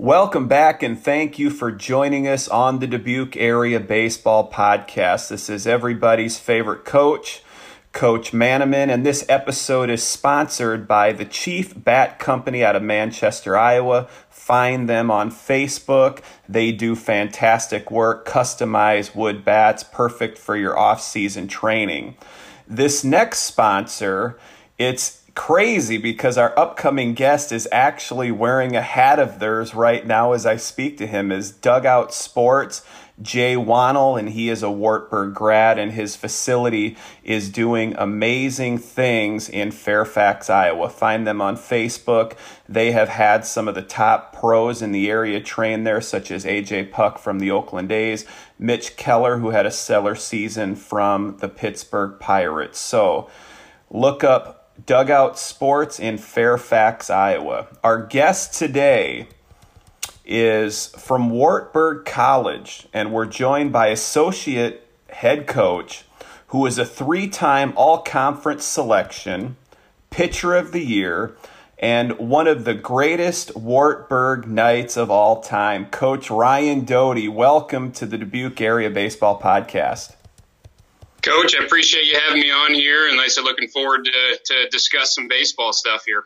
Welcome back and thank you for joining us on the Dubuque Area Baseball Podcast. This is everybody's favorite coach, Coach Manaman, and this episode is sponsored by the Chief Bat Company out of Manchester, Iowa. Find them on Facebook. They do fantastic work, customized wood bats, perfect for your off-season training. This next sponsor, it's crazy because our upcoming guest is actually wearing a hat of theirs right now as I speak to him is Dugout Sports. Jay Wannell, and he is a Wartburg grad, and his facility is doing amazing things in Fairfax, Iowa. Find them on Facebook. They have had some of the top pros in the area train there, such as AJ Puk from the Oakland A's, Mitch Keller, who had a stellar season from the Pittsburgh Pirates. So look up Dugout Sports in Fairfax, Iowa. Our guest today is from Wartburg College, and we're joined by associate head coach who is a three time all conference selection, pitcher of the year, and one of the greatest Wartburg Knights of all time, Coach Ryan Doty. Welcome to the Dubuque Area Baseball Podcast. Coach, I appreciate you having me on here, and like I said, looking forward to, to discuss some baseball stuff here.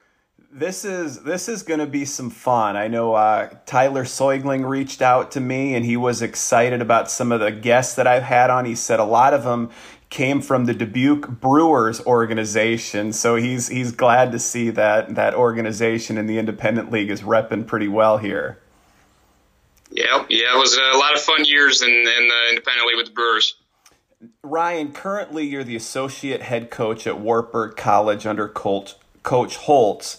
This is this is going to be some fun. I know uh, Tyler Soigling reached out to me, and he was excited about some of the guests that I've had on. He said a lot of them came from the Dubuque Brewers organization, so he's he's glad to see that that organization in the independent league is repping pretty well here. Yeah, yeah, it was a lot of fun years in, in the independent league with the Brewers. Ryan, currently you're the associate head coach at Wartburg College under Coach, coach Holtz.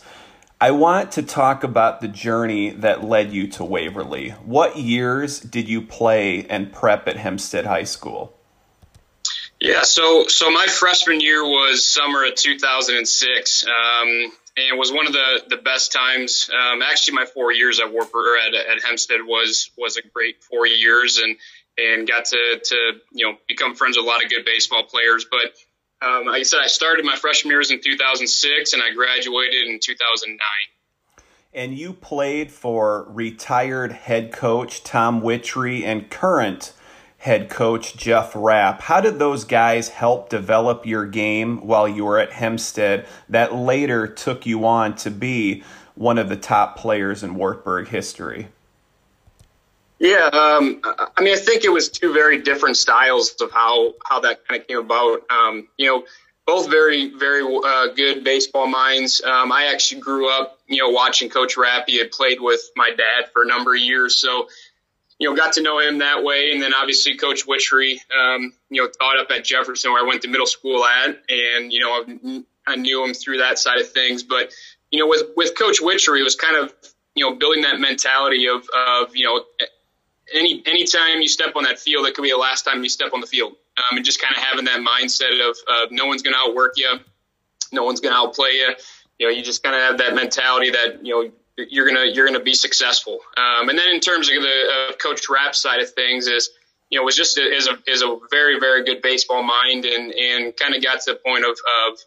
I want to talk about the journey that led you to Waverly. What years did you play and prep at Hempstead High School? Yeah, so so my freshman year was summer of 2006, um, and was one of the, the best times. Um, actually, my four years at Wartburg at, at Hempstead was was a great four years, and and got to, to you know become friends with a lot of good baseball players. But um, like I said, I started my freshman years in 2006, and I graduated in 2009. And you played for retired head coach Tom Witry and current head coach Jeff Rapp. How did those guys help develop your game while you were at Hempstead that later took you on to be one of the top players in Wartburg history? Yeah, um, I mean, I think it was two very different styles of how how that kind of came about. Um, you know, both very very uh, good baseball minds. Um, I actually grew up, you know, watching Coach Rapp. He had played with my dad for a number of years, so you know, got to know him that way. And then obviously Coach Witry, um, you know, taught up at Jefferson where I went to middle school at, and you know, I knew him through that side of things. But you know, with with Coach Witry, it was kind of you know building that mentality of of you know any anytime you step on that field, it could be the last time you step on the field. Um, and just kind of having that mindset of uh, no one's going to outwork you, no one's going to outplay you. You know, you just kind of have that mentality that you know you're gonna you're gonna be successful. Um, and then in terms of the uh, Coach Rapp side of things, is you know was just a, is a is a very very good baseball mind, and and kind of got to the point of of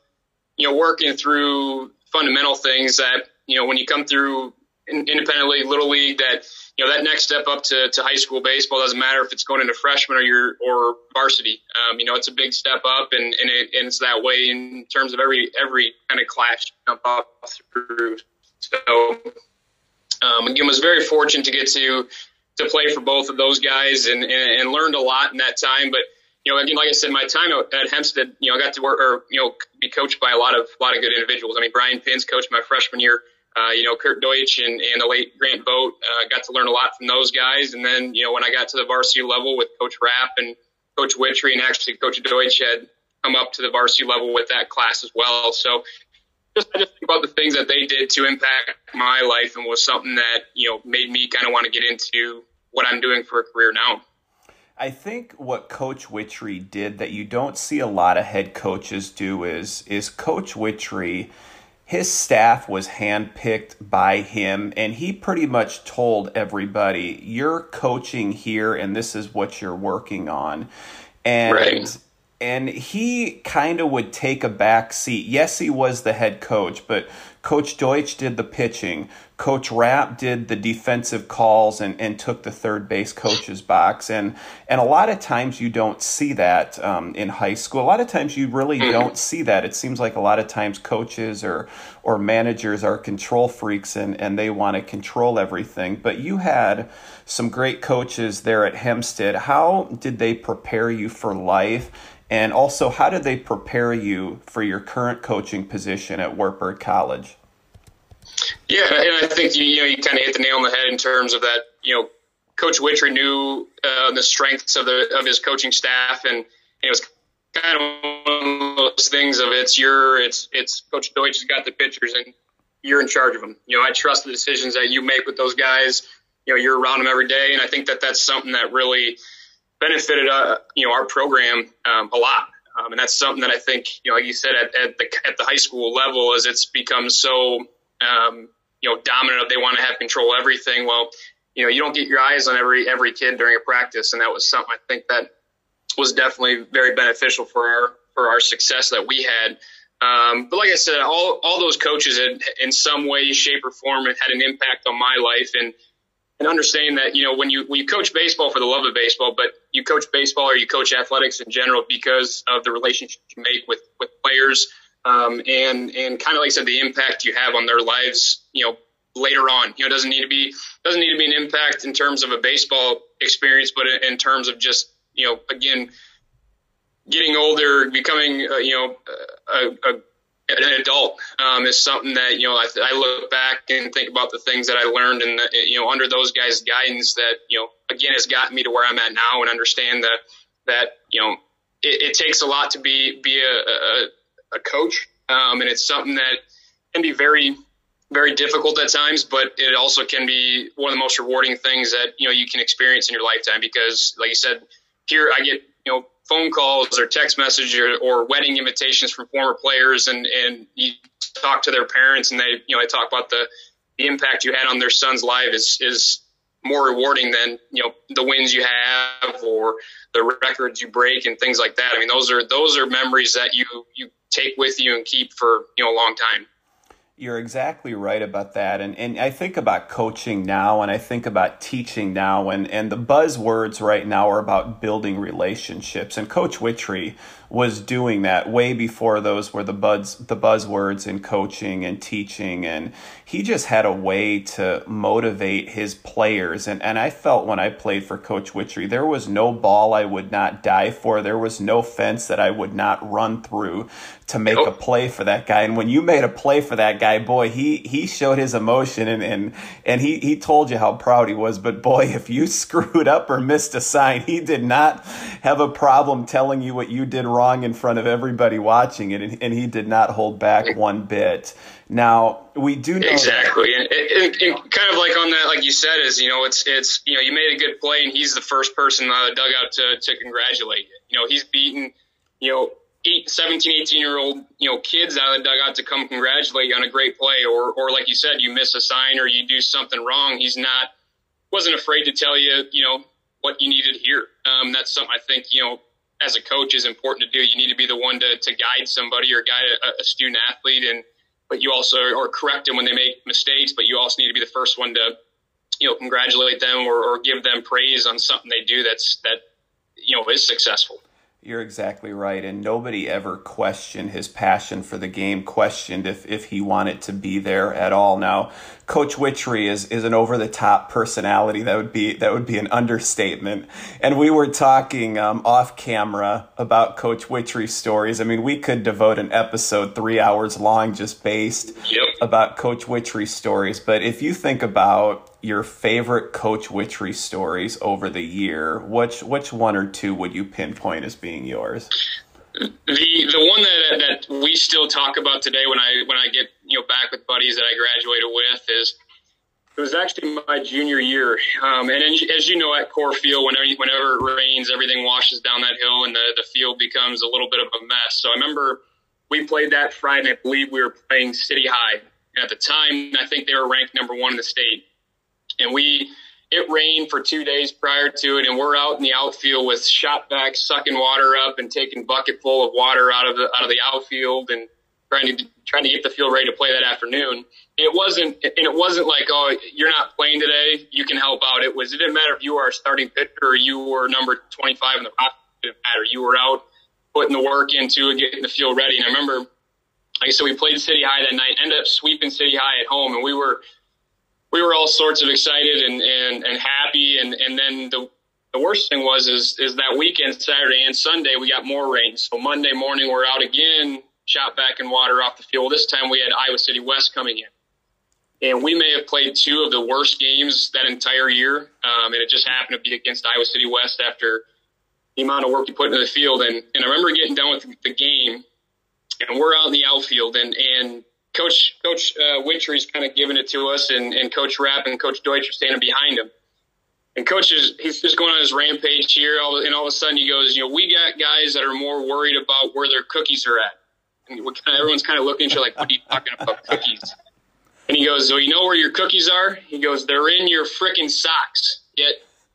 you know working through fundamental things that you know when you come through independently little league that you know that next step up to, to high school baseball doesn't matter if it's going into freshman or your or varsity. Um, you know, it's a big step up, and and, it, and it's that way in terms of every every kind of class jump off through. So um, again, was very fortunate to get to to play for both of those guys, and, and and learned a lot in that time. But you know, again, like I said, my time at Hempstead, you know, I got to work or, you know, be coached by a lot of, a lot of good individuals. I mean, Brian Pins coached my freshman year. Uh, you know, Kurt Deutsch and, and the late Grant Boat, uh, got to learn a lot from those guys. And then, you know, when I got to the varsity level with Coach Rapp and Coach Witry and actually Coach Deutsch had come up to the varsity level with that class as well. So just, I just think about the things that they did to impact my life and was something that, you know, made me kind of want to get into what I'm doing for a career now. I think what Coach Witry did that you don't see a lot of head coaches do is is Coach Witry his staff was handpicked by him and he pretty much told everybody you're coaching here and this is what you're working on and right. and he kind of would take a back seat yes he was the head coach but Coach Deutsch did the pitching. Coach Rapp did the defensive calls and, and took the third base coach's box. And and a lot of times you don't see that um, in high school. A lot of times you really mm-hmm. don't see that. It seems like a lot of times coaches or or managers are control freaks and, and they want to control everything. But you had some great coaches there at Hempstead. How did they prepare you for life? And also, how did they prepare you for your current coaching position at Wartburg College? Yeah, and I think you, you know you kind of hit the nail on the head in terms of that. You know, Coach Witry knew uh, the strengths of the of his coaching staff, and it was kind of one of those things of it's your it's it's Coach Deutsch has got the pitchers and you're in charge of them. You know, I trust the decisions that you make with those guys. You know, you're around them every day, and I think that that's something that really benefited uh, you know our program um, a lot. Um, and that's something that I think, you know, like you said, at, at, the at the high school level, as it's become so, um, you know, dominant, they want to have control of everything. Well, you know, you don't get your eyes on every every kid during a practice, and that was something I think that was definitely very beneficial for our for our success that we had. Um, but like I said, all all those coaches had, in some way, shape, or form had an impact on my life, and and understanding that you know when you when you coach baseball for the love of baseball, but you coach baseball or you coach athletics in general because of the relationship you make with with players, um, and and kind of like I said, the impact you have on their lives, you know, later on. You know, doesn't need to be doesn't need to be an impact in terms of a baseball experience, but in terms of just you know, again, getting older, becoming uh, you know a, a an adult um, is something that you know I, I, look back and think about the things that I learned and you know under those guys' guidance that you know again has gotten me to where I'm at now and understand that that you know it, it takes a lot to be be a, a, a coach um, and it's something that can be very very difficult at times but it also can be one of the most rewarding things that you know you can experience in your lifetime because like you said here I get you know phone calls or text messages or, or, wedding invitations from former players and, and you talk to their parents and they, you know, they talk about the, the impact you had on their son's life is, is more rewarding than, you know, the wins you have or the records you break and things like that. I mean, those are, those are memories that you, you take with you and keep for, you know, a long time. You're exactly right about that. And and I think about coaching now and I think about teaching now and, and the buzzwords right now are about building relationships. And Coach Witry was doing that way before those were the buzz the buzzwords in coaching and teaching and he just had a way to motivate his players and and I felt when I played for coach Witry there was no ball I would not die for there was no fence that I would not run through to make nope. a play for that guy and when you made a play for that guy boy he he showed his emotion and and and he he told you how proud he was but boy if you screwed up or missed a sign he did not have a problem telling you what you did wrong in front of everybody watching it, and, and he did not hold back one bit. Now we do know exactly, and, and, and, kind of like on that, like you said, is you know it's it's you know you made a good play, and he's the first person the dugout to to congratulate you. You know he's beaten you know eight, 17, 18 year old you know kids out of the dugout to come congratulate you on a great play, or or like you said, you miss a sign or you do something wrong. He's not wasn't afraid to tell you you know what you needed here. Um, that's something I think you know as a coach is important to do. You need to be the one to, to guide somebody or guide a, a student athlete, and but you also or correct them when they make mistakes. But you also need to be the first one to you know congratulate them or, or give them praise on something they do that's that you know is successful. You're exactly right. And nobody ever questioned his passion for the game, questioned if, if he wanted to be there at all. Now, Coach Witry is, is an over the top personality. That would be that would be an understatement. And we were talking um, off camera about Coach Witry's stories. I mean, we could devote an episode three hours long just based yep. about Coach Witry's stories. But if you think about your favorite Coach Witry stories over the year, which which one or two would you pinpoint as being yours? The the one that that we still talk about today when I when I get you know back with buddies that I graduated with is it was actually my junior year, um, and as you know at Core Field, whenever whenever it rains, everything washes down that hill, and the the field becomes a little bit of a mess. So I remember we played that Friday. I believe we were playing City High. And at the time, I think they were ranked number one in the state and we it rained for two days prior to it, and we're out in the outfield with Shop-Vac sucking water up and taking bucket full of water out of the out of the outfield and trying to trying to get the field ready to play that afternoon. It wasn't and it wasn't like oh you're not playing today you can help out. It was it didn't matter if you were a starting pitcher or you were number 25 in the roster. It didn't matter. You were out putting the work into getting the field ready. And I remember, like I said, we played City High that night. Ended up sweeping City High at home, and we were we were all sorts of excited and, and, and happy. And, and then the, the worst thing was, is, is that weekend, Saturday and Sunday, we got more rain. So Monday morning, we're out again, shot back in water off the field. This time we had Iowa City West coming in. And we may have played two of the worst games that entire year. Um, and it just happened to be against Iowa City West after the amount of work you put into the field. And, and I remember getting done with the game and we're out in the outfield and, and Coach Coach uh, Witry's kind of giving it to us, and, and Coach Rapp and Coach Deutsch are standing behind him. And Coach is he's just going on his rampage here, all, and all of a sudden he goes, you know, we got guys that are more worried about where their cookies are at. And kind of, everyone's kind of looking at you like, what are you talking about cookies? And he goes, so you know where your cookies are? He goes, they're in your freaking socks. Yet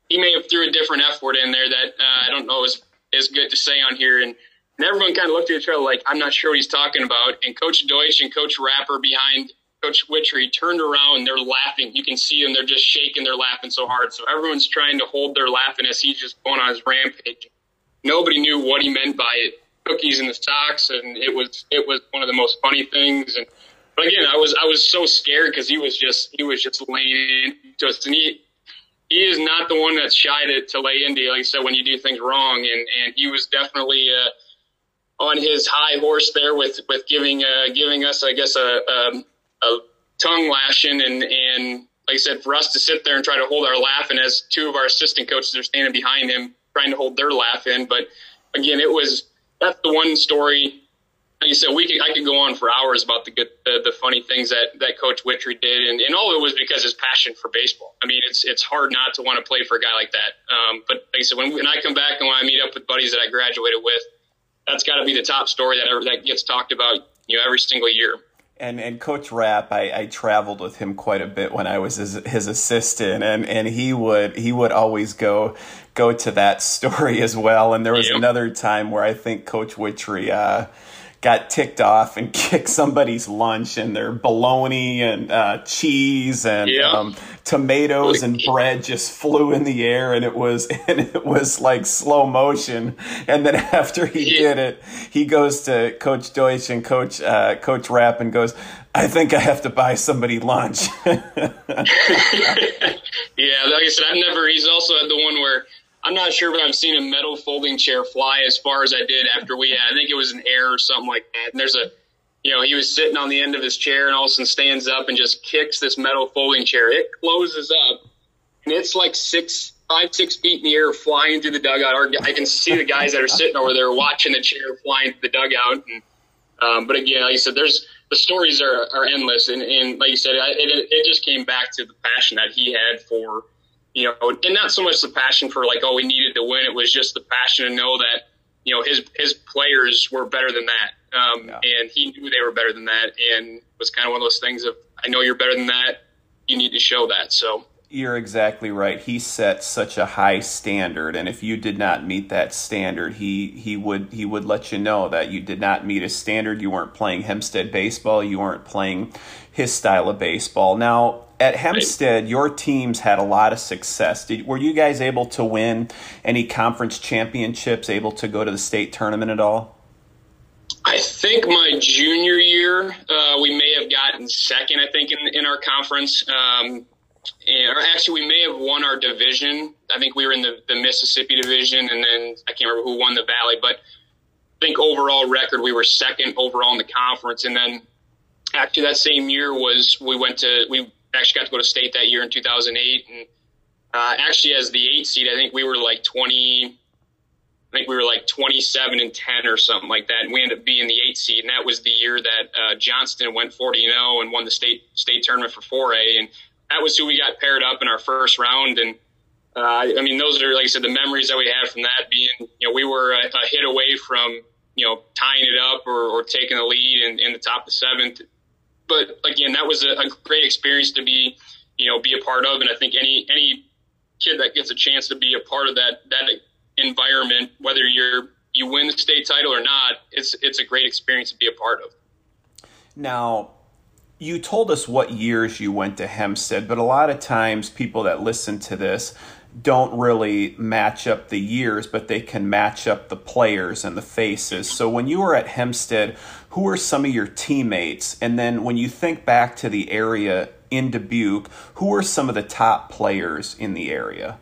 he may have threw a different F word in there that uh, I don't know is is good to say on here. And and everyone kind of looked at each other like, I'm not sure what he's talking about. And Coach Deutsch and Coach Rapper behind Coach Witry turned around and they're laughing. You can see them, they're just shaking, they're laughing so hard. So everyone's trying to hold their laughing as he's just going on his rampage. Nobody knew what he meant by it. Cookies in the socks, and it was it was one of the most funny things. And but again, I was I was so scared because he was just he was just laying us, and he he is not the one that's shy to, to lay into. Like I said, when you do things wrong, and and he was definitely. Uh, on his high horse there with with giving uh, giving us, I guess, a, a, a tongue lashing and and like I said, for us to sit there and try to hold our laugh, and as two of our assistant coaches are standing behind him trying to hold their laugh in. But again, it was that's the one story. Like you said, we could, I could go on for hours about the good, the, the funny things that, that Coach Witry did, and, and all it was because his passion for baseball. I mean, it's it's hard not to want to play for a guy like that. Um, but like I said, when, when I come back and when I meet up with buddies that I graduated with, that's got to be the top story that ever, that gets talked about, you know, every single year. And and Coach Rapp, I, I traveled with him quite a bit when I was his, his assistant, and, and he would he would always go go to that story as well. And there was yep. another time where I think Coach Witry uh, got ticked off and kicked somebody's lunch and their bologna and uh, cheese and yeah. um, tomatoes and bread just flew in the air and it was and it was like slow motion and then after he yeah. did it he goes to coach deutsch and coach uh, coach rapp and goes I think I have to buy somebody lunch. yeah, like I said, I've never. He's also had the one where I'm not sure, but I've seen a metal folding chair fly as far as I did after we had. I think it was an air or something like that. And there's a, you know, he was sitting on the end of his chair and all of a sudden stands up and just kicks this metal folding chair. It closes up and it's like six, five, six feet in the air flying through the dugout. I can see the guys that are sitting over there watching the chair flying through the dugout. And, um, but again, like I said, there's, the stories are, are endless. And, and like you said, it, it just came back to the passion that he had for, you know, and not so much the passion for like, oh, we needed to win. It was just the passion to know that, you know, his his players were better than that, um, yeah. and he knew they were better than that, and it was kind of one of those things of, I know you're better than that. You need to show that. So you're exactly right. He set such a high standard, and if you did not meet that standard, he he would he would let you know that you did not meet a standard. You weren't playing Hempstead baseball. You weren't playing his style of baseball. Now, at Hempstead, your teams had a lot of success. Did, were you guys able to win any conference championships? Able to go to the state tournament at all? I think my junior year, uh, we may have gotten second. I think in in our conference, um, and, or actually, we may have won our division. I think we were in the, the Mississippi division, and then I can't remember who won the Valley, but I think overall record we were second overall in the conference. And then actually that same year was we went to we actually got to go to state that year in 2008, and uh, actually as the eight seed, I think we were like 20 I think we were like 27 and 10 or something like that. And we ended up being the eight seed. And that was the year that uh, Johnston went 40 0 and won the state state tournament for 4A. And that was who we got paired up in our first round. And uh, I mean, those are, like I said, the memories that we have from that being, you know, we were a, a hit away from, you know, tying it up or, or taking the lead in, in the top of the seventh. But again, that was a, a great experience to be, you know, be a part of. And I think any, any kid that gets a chance to be a part of that, that environment, whether you're you win the state title or not, it's it's a great experience to be a part of. Now, you told us what years you went to Hempstead, but a lot of times people that listen to this don't really match up the years, but they can match up the players and the faces. So when you were at Hempstead, who are some of your teammates? And then when you think back to the area in Dubuque, who are some of the top players in the area?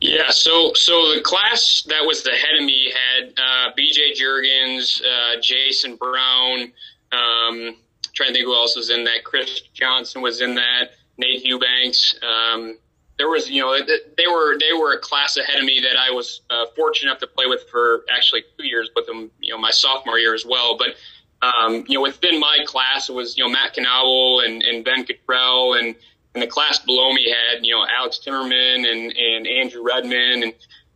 Yeah, so so the class that was ahead of me had uh, B.J. Jurgens, uh, Jason Brown. Um, trying to think who else was in that. Chris Johnson was in that. Nate Eubanks. Um, there was, you know, they were they were a class ahead of me that I was uh, fortunate enough to play with for actually two years with them. You know, my sophomore year as well. But um, you know, within my class, it was you know Matt Knobel and, and Ben Cottrell and and the class below me had, you know, Alex Timmerman and, and Andrew Redman and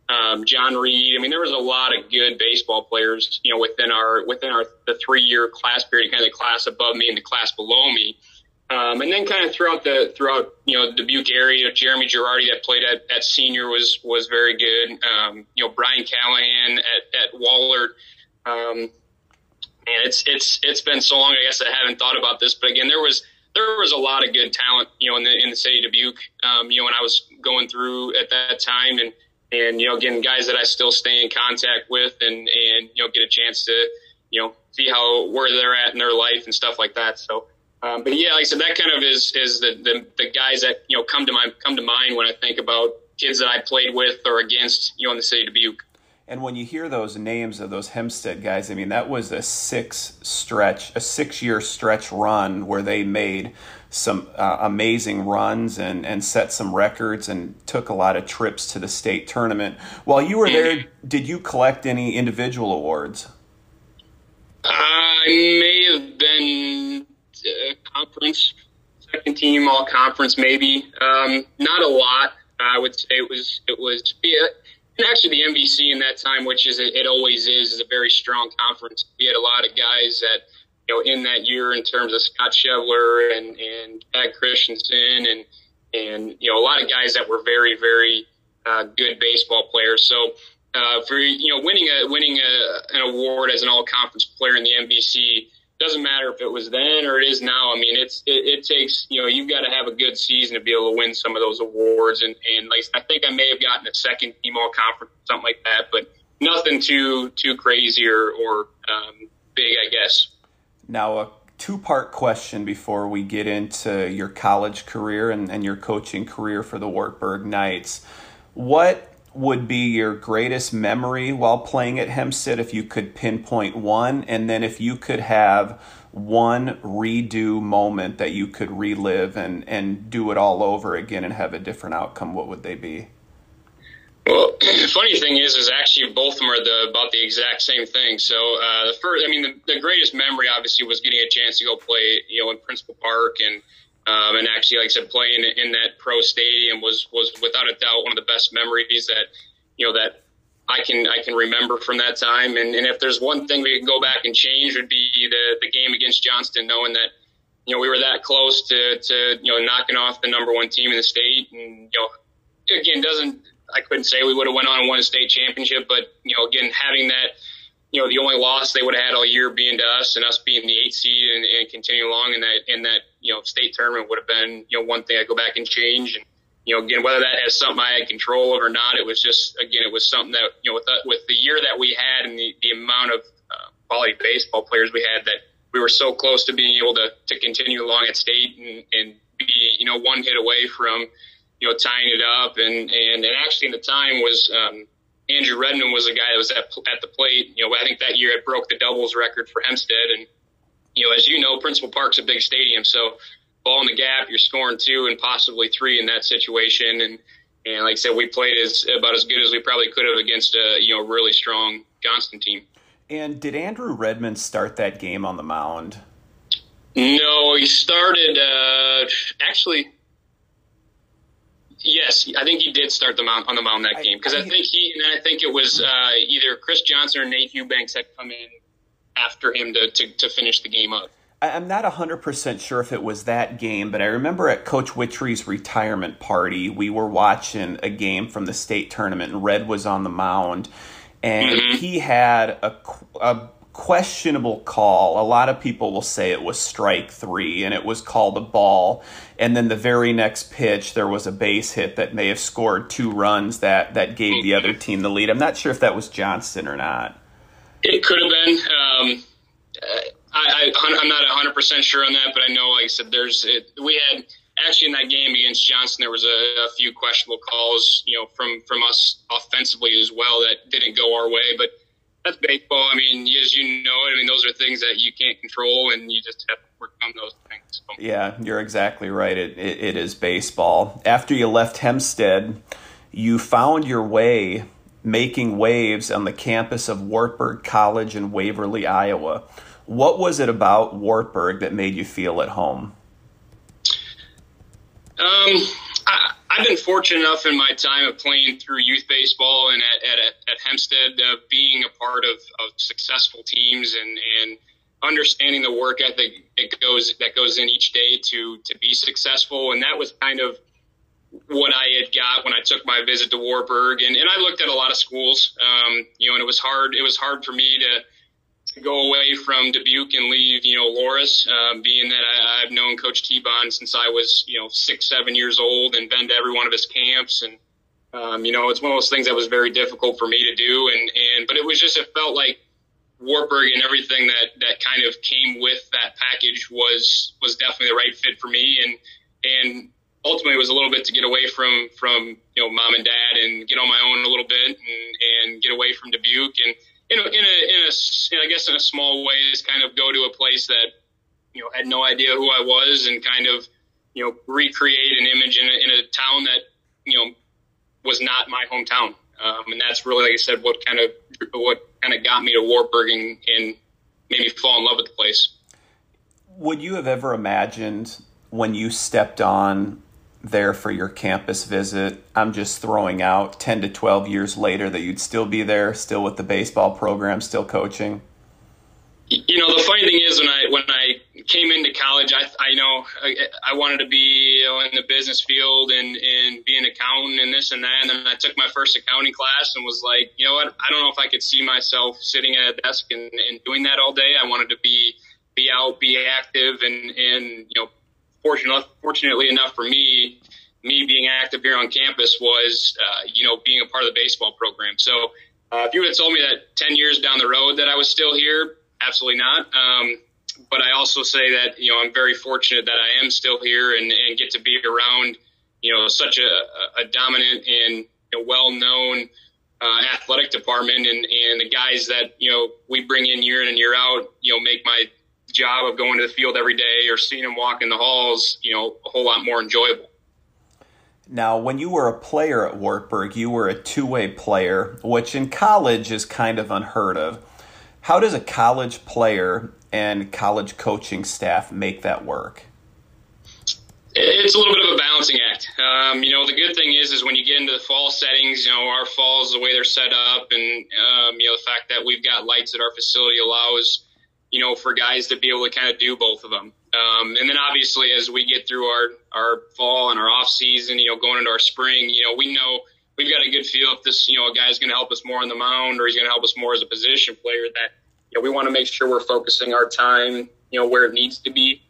um, John Reed. I mean, there was a lot of good baseball players, you know, within our within our the three year class period, kind of the class above me and the class below me. Um, and then kind of throughout the throughout you know the Dubuque area, Jeremy Girardi that played at, at senior was was very good. Um, you know Brian Callahan at, at Wahlert. Um, and it's it's it's been so long. I guess I haven't thought about this, but again, there was there was a lot of good talent, you know, in the in the city of Dubuque. Um, you know, when I was going through at that time, and and you know, again, guys that I still stay in contact with, and and you know, get a chance to you know see how where they're at in their life and stuff like that. So. Um, but yeah, like I said, that kind of is is the, the the guys that you know come to my come to mind when I think about kids that I played with or against, you know, in the city of Dubuque. And when you hear those names of those Hempstead guys, I mean, that was a six stretch, a six year stretch run where they made some uh, amazing runs and, and set some records and took a lot of trips to the state tournament. While you were there, did you collect any individual awards? I may have been conference, second team, all conference, maybe. Um, not a lot. I would say it was it was yeah, and actually, the MVC in that time, which is it always is, is a very strong conference. We had a lot of guys that you know in that year in terms of Scott Shevler and and Pat Christensen and and you know a lot of guys that were very very uh, good baseball players. So uh, for you know winning a winning a, an award as an all conference player in the MVC doesn't matter if it was then or it is now. I mean, it's it, it takes you know you've got to have a good season to be able to win some of those awards. And and like I think I may have gotten a second team all conference something like that, but nothing too too crazy or or um, big, I guess. Now a two part question before we get into your college career and, and your coaching career for the Wartburg Knights. What would be your greatest memory while playing at Hempstead if you could pinpoint one? And then if you could have one redo moment that you could relive and, and do it all over again and have a different outcome, what would they be? Well, the funny thing is, is actually both of them are the, about the exact same thing. So uh, the first, I mean, the, the greatest memory obviously was getting a chance to go play, you know, in Principal Park and um, and actually, like I said, playing in that pro stadium was was without a doubt one of the best memories that you know that I can I can remember from that time. And, and if there's one thing we could go back and change, would be the the game against Johnston, knowing that you know we were that close to to you know knocking off the number one team in the state. And you know, again, doesn't I couldn't say we would have went on and won a state championship, but you know, again, having that you know, the only loss they would have had all year being to us and us being the eight seed and, and continue along in that in that you know, state tournament would have been, you know, one thing I go back and change. And, you know, again, whether that has something I had control of or not, it was just, again, it was something that, you know, with the, with the year that we had and the, the amount of uh, quality baseball players we had that we were so close to being able to, to continue along at state and, and be, you know, one hit away from, you know, tying it up. And, and, and actually in the time was, um, Andrew Redmond was a guy that was at, at the plate. You know, I think that year it broke the doubles record for Hempstead. And, you know, as you know, Principal Park's a big stadium. So ball in the gap, you're scoring two and possibly three in that situation. And, and like I said, we played as about as good as we probably could have against a, you know, really strong Johnston team. And did Andrew Redmond start that game on the mound? No, he started, uh, actually, Yes, I think he did start the mound on the mound that game because I, I, think he and then I think it was uh, either Chris Johnson or Nate Eubanks had come in after him to, to, to finish the game up. I'm not 100% sure if it was that game, but I remember at Coach Wittry's retirement party, we were watching a game from the state tournament, and Red was on the mound, and mm-hmm. he had a, a questionable call. A lot of people will say it was strike three and it was called a ball. And then the very next pitch, there was a base hit that may have scored two runs that, that gave the other team the lead. I'm not sure if that was Johnston or not. It could have been. Um, I, I, am not 100% sure on that, but I know, like I said, there's it, we had actually in that game against Johnston, there was a, a few questionable calls, you know, from from us offensively as well that didn't go our way, but that's baseball. I mean, as you know I mean, those are things that you can't control, and you just have to on those things. So. Yeah, you're exactly right. It, it, it is baseball. After you left Hempstead, you found your way making waves on the campus of Wartburg College in Waverly, Iowa. What was it about Wartburg that made you feel at home? Um, I, I've been fortunate enough in my time of playing through youth baseball and at, at, at Hempstead, uh, being a part of, of successful teams and, and understanding the work ethic that goes that goes in each day to to be successful. And that was kind of what I had got when I took my visit to Wartburg And, and I looked at a lot of schools, um, you know, and it was hard. It was hard for me to to go away from Dubuque and leave, you know, Loras, uh, being that I, have known Coach Tebon since I was, you know, six, seven years old and been to every one of his camps. And, um, you know, it's one of those things that was very difficult for me to do. And, and, but it was just, it felt like Wartburg and everything that, that kind of came with that package was, was definitely the right fit for me. And, and ultimately it was a little bit to get away from, from, you know, mom and dad and get on my own a little bit and, and get away from Dubuque and, in a, in a, in a, I guess in a small way is kind of go to a place that, you know, had no idea who I was and kind of, you know, recreate an image in a, in a town that, you know, was not my hometown. Um, and that's really, like I said, what kind of, what kind of got me to Wartburg and, and made me fall in love with the place. Would you have ever imagined when you stepped on there for your campus visit. I'm just throwing out 10 to 12 years later that you'd still be there, still with the baseball program, still coaching? You know, the funny thing is when I when I came into college, I I know I, I wanted to be you know, in the business field and and be an accountant and this and that. And then I took my first accounting class and was like, you know what? I don't know if I could see myself sitting at a desk and, and doing that all day. I wanted to be be out, be active, and and you know fortunate, fortunately enough for me, me being active here on campus was, uh, you know, being a part of the baseball program. So uh, if you would have told me that 10 years down the road that I was still here, absolutely not. Um, but I also say that, you know, I'm very fortunate that I am still here and, and get to be around, you know, such a, a dominant and you know, well-known uh, athletic department and, and the guys that, you know, we bring in year in and year out, you know, make my job of going to the field every day or seeing them walk in the halls, you know, a whole lot more enjoyable. Now, when you were a player at Wartburg, you were a two way player, which in college is kind of unheard of. How does a college player and college coaching staff make that work? It's a little bit of a balancing act. Um, you know, the good thing is, is when you get into the fall settings, you know, our falls, the way they're set up, and um, you know, the fact that we've got lights at our facility allows you know, for guys to be able to kind of do both of them. Um, and then obviously as we get through our, our fall and our off season, you know, going into our spring, you know, we know we've got a good feel if this, you know, a guy's going to help us more on the mound or he's going to help us more as a position player that, you know, we want to make sure we're focusing our time, you know, where it needs to be.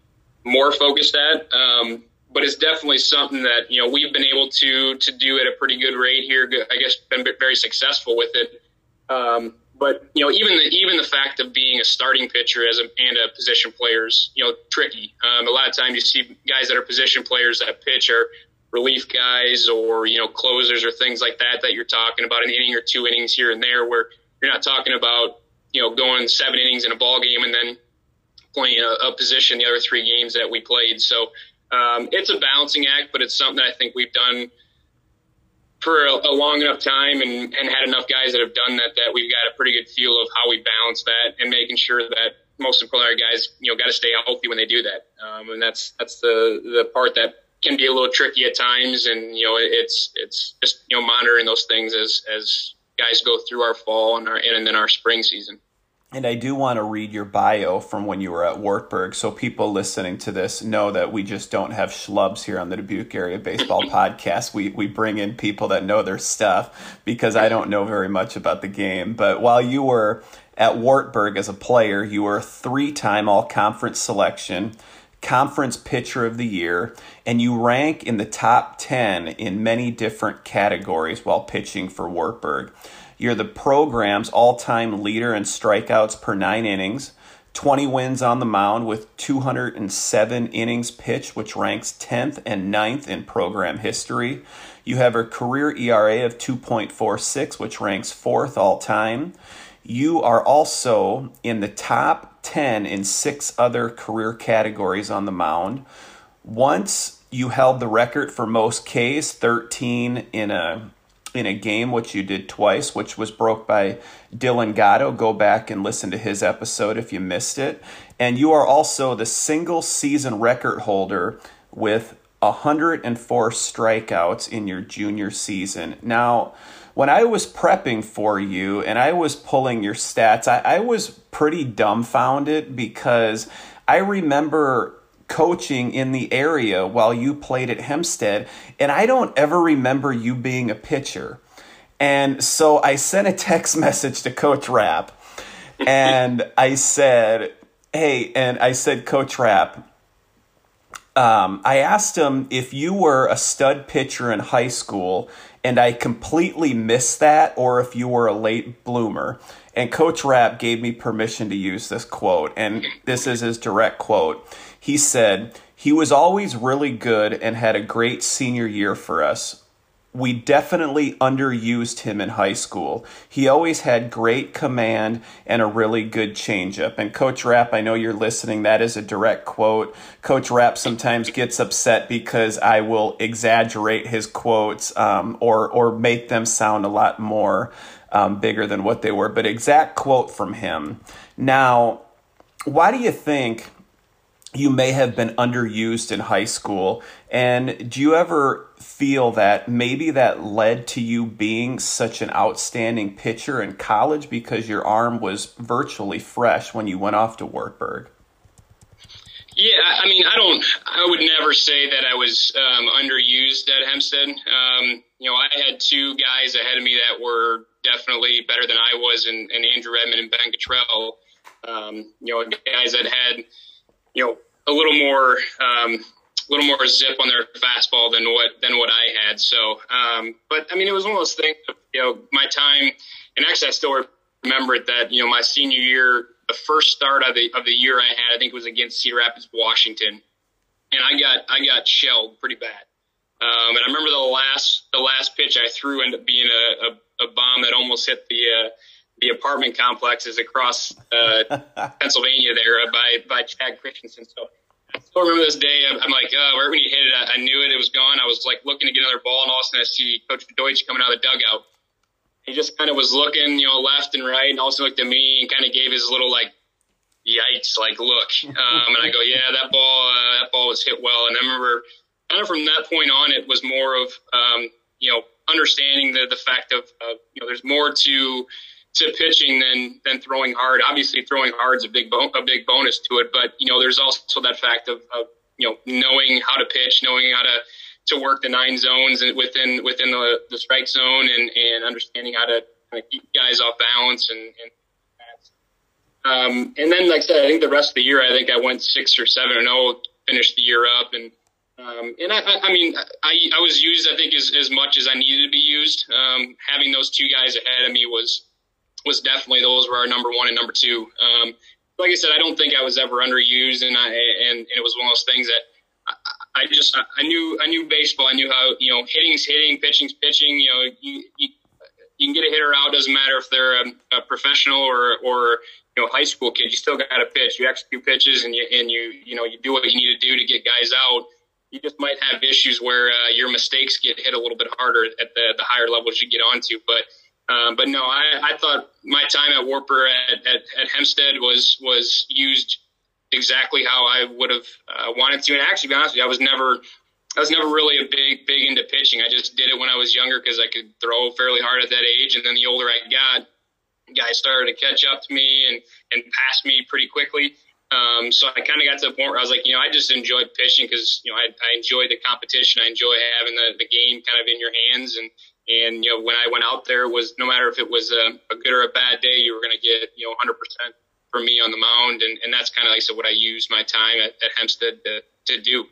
more focused at. Um, but it's definitely something that you know we've been able to to do at a pretty good rate here. I guess been very successful with it. Um, but you know, even the even the fact of being a starting pitcher as a and a position player is you know tricky. Um, a lot of times you see guys that are position players that pitch are relief guys or you know closers or things like that that you're talking about an inning or two innings here and there where you're not talking about you know going seven innings in a ball game and then playing a, a position the other three games that we played. So um, it's a balancing act, but it's something that I think we've done for a, a, long enough time and, and had enough guys that have done that that we've got a pretty good feel of how we balance that and making sure that most importantly, our guys you know got to stay healthy when they do that. Um, and that's that's the the part that can be a little tricky at times. And you know it's it's just you know monitoring those things as as guys go through our fall and our and then our spring season. And I do want to read your bio from when you were at Wartburg so people listening to this know that we just don't have schlubs here on the Dubuque Area Baseball Podcast. We, we bring in people that know their stuff because I don't know very much about the game. But while you were at Wartburg as a player, you were a three time All Conference selection, Conference Pitcher of the Year, and you rank in the top 10 in many different categories while pitching for Wartburg. You're the program's all time leader in strikeouts per nine innings, 20 wins on the mound with 207 innings pitched, which ranks 10th and 9th in program history. You have a career ERA of 2.46, which ranks fourth all time. You are also in the top 10 in six other career categories on the mound. Once you held the record for most Ks, 13 in a in a game, which you did twice, which was broke by Dylan Gatto. Go back and listen to his episode if you missed it. And you are also the single season record holder with 104 strikeouts in your junior season. Now, when I was prepping for you and I was pulling your stats, I, I was pretty dumbfounded because I remember coaching in the area while you played at Hempstead, and I don't ever remember you being a pitcher. And so I sent a text message to Coach Rapp, and I said, "Hey," and I said, "Coach Rapp." Um, I asked him if you were a stud pitcher in high school, and I completely missed that, or if you were a late bloomer. And Coach Rapp gave me permission to use this quote, and this is his direct quote. He said, He was always really good and had a great senior year for us. We definitely underused him in high school. He always had great command and a really good changeup. And Coach Rapp, I know you're listening. That is a direct quote. Coach Rapp sometimes gets upset because I will exaggerate his quotes um, or or make them sound a lot more um, bigger than what they were. But exact quote from him. Now, why do you think you may have been underused in high school. And do you ever feel that maybe that led to you being such an outstanding pitcher in college because your arm was virtually fresh when you went off to Wartburg? Yeah, I mean, I don't, I would never say that I was um, underused at Hempstead. Um, you know, I had two guys ahead of me that were definitely better than I was, and, and Andrew Redmond and Ben Cottrell. Um, you know, guys that had you know, a little more, um, a little more zip on their fastball than what than what I had. So, um, but I mean, it was one of those things. You know, my time, and actually, I still remember it that you know my senior year, the first start of the of the year I had, I think it was against Cedar Rapids, Washington, and I got I got shelled pretty bad. Um, and I remember the last the last pitch I threw ended up being a, a, a bomb that almost hit the uh, the apartment complexes across uh, Pennsylvania there uh, by by Chad Christensen. So I still remember this day. I'm, I'm like, uh, where when he hit it, I, I knew it. It was gone. I was like looking to get another ball, and all of a sudden I see Coach Deutsch coming out of the dugout. He just kind of was looking, you know, left and right, and also looked at me and kind of gave his little like, yikes, like look. Um, and I go, yeah, that ball, uh, that ball was hit well. And I remember kind of from that point on, it was more of, um, you know, understanding the the fact of, of you know, there's more to to pitching than than throwing hard. Obviously, throwing hard is a big bo- a big bonus to it, but you know, there's also that fact of, of you know knowing how to pitch, knowing how to to work the nine zones within within the, the strike zone, and and understanding how to kind of keep guys off balance and. and um, and then, like I said, I think the rest of the year, I think I went six or seven and zero finished the year up. And um, and I, I mean, I, I was used, I think, as, as much as I needed to be used. Um, having those two guys ahead of me was was definitely those were our number one and number two. Um, like I said, I don't think I was ever underused, and I and, and it was one of those things that I, I just I knew I knew baseball. I knew how you know hitting's hitting, pitching's pitching. You know, you, you, you can get a hitter out. Doesn't matter if they're a, a professional or or you know high school kid. You still got to pitch. You execute pitches, and you and you you know you do what you need to do to get guys out. You just might have issues where uh, your mistakes get hit a little bit harder at the the higher levels you get onto, but um, but no, I, I thought my time at Wartburg at, at, at Hempstead was was used exactly how I would have uh, wanted to. And actually, be honest with you, I was never I was never really a big big into pitching. I just did it when I was younger because I could throw fairly hard at that age. And then the older I got, guys started to catch up to me and and pass me pretty quickly. Um, so I kind of got to the point where I was like, you know, I just enjoyed pitching because you know I, I enjoy the competition. I enjoy having the, the game kind of in your hands and and you know, when I went out there, was no matter if it was a, a good or a bad day, you were going to get you know 100 percent from me on the mound, and, and that's kind of like I said what I used my time at, at Hempstead to, to do.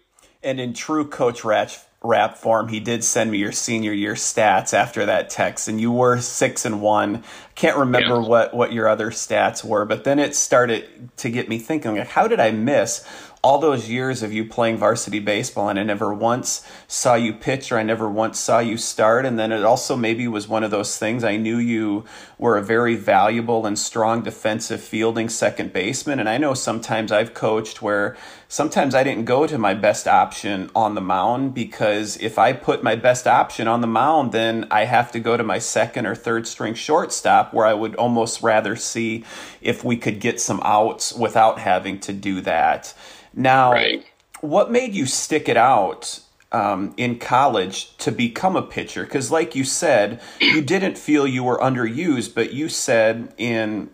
And in true Coach Ratch rap form, he did send me your senior year stats after that text, and you were six and one. I can't remember yeah. what what your other stats were, but then it started to get me thinking, like, how did I miss all those years of you playing varsity baseball and I never once saw you pitch or I never once saw you start. And then it also maybe was one of those things I knew you were a very valuable and strong defensive fielding second baseman. And I know sometimes I've coached where sometimes I didn't go to my best option on the mound because if I put my best option on the mound, then I have to go to my second or third string shortstop where I would almost rather see if we could get some outs without having to do that. Now, right. what made you stick it out um, in college to become a pitcher? Because, like you said, you didn't feel you were underused, but you said in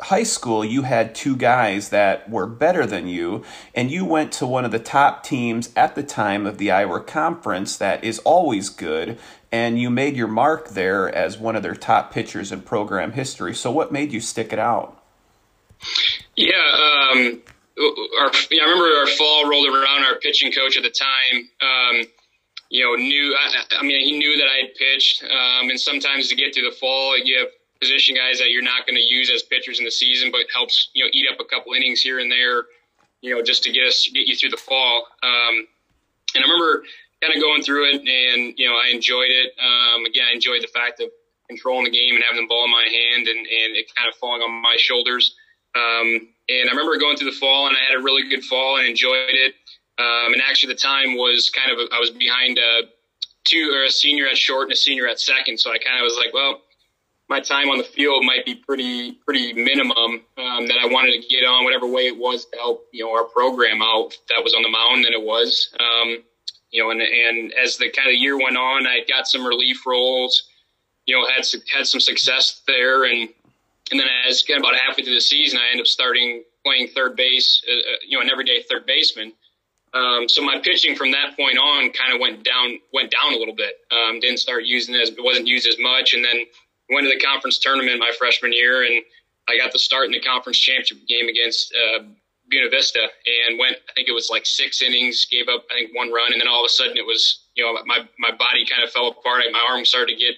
high school you had two guys that were better than you, and you went to one of the top teams at the time of the Iowa Conference that is always good, and you made your mark there as one of their top pitchers in program history. So, what made you stick it out? Yeah, um, our, I remember our fall rolled around. Our pitching coach at the time, um, you know, knew. I, I, mean, he knew that I had pitched, um, and sometimes to get through the fall, you have position guys that you're not going to use as pitchers in the season, but helps you know eat up a couple innings here and there, you know, just to get us get you through the fall. Um, and I remember kind of going through it, and you know, I enjoyed it. Um, again, I enjoyed the fact of controlling the game and having the ball in my hand, and and it kind of falling on my shoulders. Um, and I remember going through the fall, and I had a really good fall and enjoyed it. Um, and actually, the time was kind of a, I was behind a two or a senior at short and a senior at second, so I kind of was like, well, my time on the field might be pretty pretty minimum um, that I wanted to get on whatever way it was to help you know our program out that was on the mound than it was. Um, you know, and and as the kind of year went on, I got some relief roles. You know, had had some success there, and and then as of about halfway through the season, I ended up starting playing third base, uh, uh, you know, an everyday third baseman. Um, so my pitching from that point on kind of went down, went down a little bit. Um, didn't start using it as, it wasn't used as much. And then went to the conference tournament my freshman year and I got the start in the conference championship game against, uh, Buena Vista and went, I think it was like six innings, gave up, I think one run. And then all of a sudden it was, you know, my, my body kind of fell apart. My arm started to get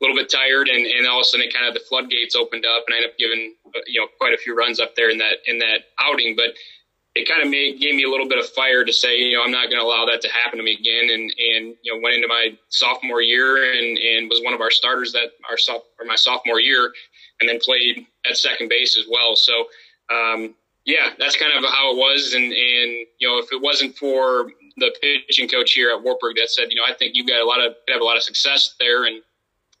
little bit tired, and, and all of a sudden, it kind of the floodgates opened up, and I ended up giving uh, you know quite a few runs up there in that in that outing. But it kind of made gave me a little bit of fire to say, you know, I'm not going to allow that to happen to me again. And and you know, went into my sophomore year and and was one of our starters that our soft or my sophomore year, and then played at second base as well. So. Um, yeah, that's kind of how it was. And, and, you know, if it wasn't for the pitching coach here at Wartburg that said, you know, I think you've got a lot of, have a lot of success there and,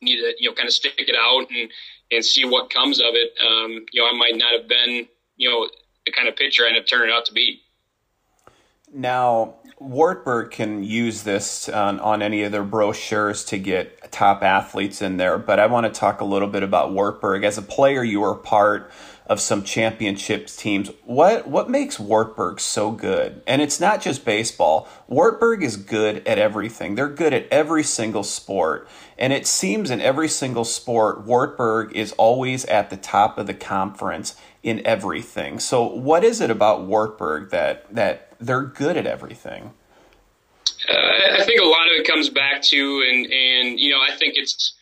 need to you know kind of stick it out and and see what comes of it. Um, you know, I might not have been you know the kind of pitcher I ended up turning out to be. Now, Wartburg can use this on, on any of their brochures to get top athletes in there, but I want to talk a little bit about Wartburg. As a player, you were part of some championships teams. What what makes Wartburg so good? And it's not just baseball. Wartburg is good at everything. They're good at every single sport. And it seems in every single sport, Wartburg is always at the top of the conference in everything. So what is it about Wartburg that that they're good at everything? Uh, I think a lot of it comes back to, and and you know, I think it's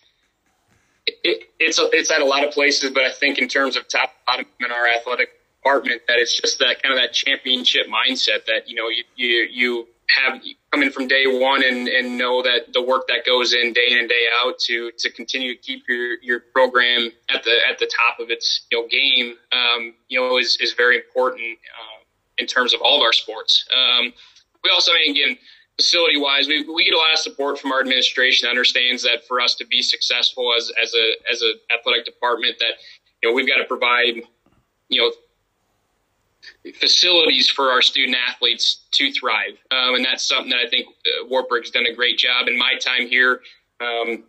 it, it's it's at a lot of places, but I think in terms of top bottom in our athletic department, that it's just that kind of that championship mindset that you know you you, you have come in from day one and, and know that the work that goes in day in and day out to to continue to keep your your program at the at the top of its you know game um, you know is is very important uh, in terms of all of our sports. Um, we also, I mean, again, facility wise, we, we get a lot of support from our administration. That understands that for us to be successful as as a as a athletic department, that you know we've got to provide you know facilities for our student athletes to thrive. Um, and that's something that I think uh, Wartburg's done a great job in my time here, um,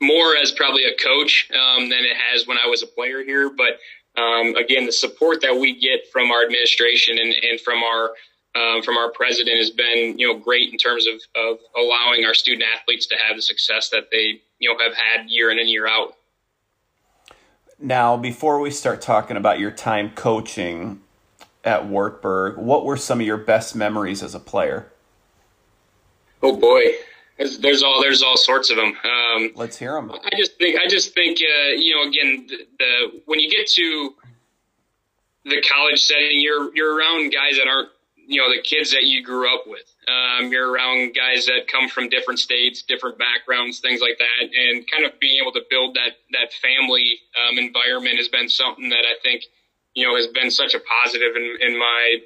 more as probably a coach um, than it has when I was a player here. But um, again, the support that we get from our administration and, and from our um, from our president has been you know great in terms of, of allowing our student athletes to have the success that they you know have had year in and year out. Now, before we start talking about your time coaching, at Wartburg. What were some of your best memories as a player? Oh boy, there's, there's all there's all sorts of them. Um, Let's hear them. I just think I just think uh, you know again the, the when you get to the college setting, you're you're around guys that aren't you know the kids that you grew up with. Um, you're around guys that come from different states, different backgrounds, things like that, and kind of being able to build that that family um, environment has been something that I think you know, has been such a positive in, in my,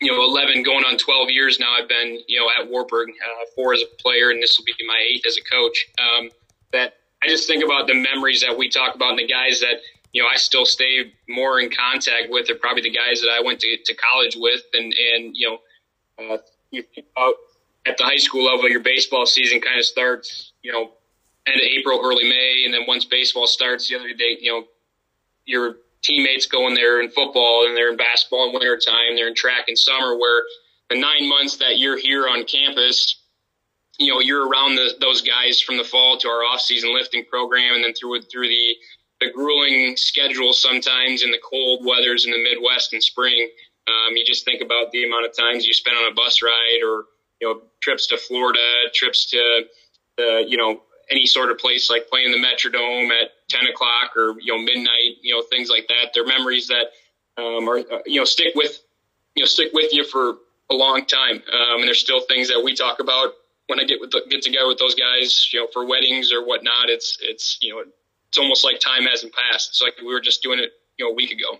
you know, 11 going on 12 years now. I've been, you know, at Wartburg, uh, four as a player, and this will be my eighth as a coach. Um, that I just think about the memories that we talk about and the guys that, you know, I still stay more in contact with are probably the guys that I went to, to college with. And, and, you know, uh, you at the high school level, your baseball season kind of starts, you know, end of April, early May. And then once baseball starts the other day, you know, you're teammates going there in football and they're in basketball in winter time, they're in track in summer, where the nine months that you're here on campus, you know, you're around the, those guys from the fall to our off-season lifting program, and then through through the the grueling schedule sometimes in the cold weathers in the Midwest in spring. Um, you just think about the amount of times you spend on a bus ride, or you know, trips to Florida, trips to the you know any sort of place like playing the Metrodome at 10 o'clock or, you know, midnight, you know, things like that. They're memories that, um, are, uh, you know, stick with, you know, stick with you for a long time. Um, and there's still things that we talk about when I get with the, get together with those guys, you know, for weddings or whatnot. It's, it's, you know, it's almost like time hasn't passed. It's like we were just doing it, you know, a week ago.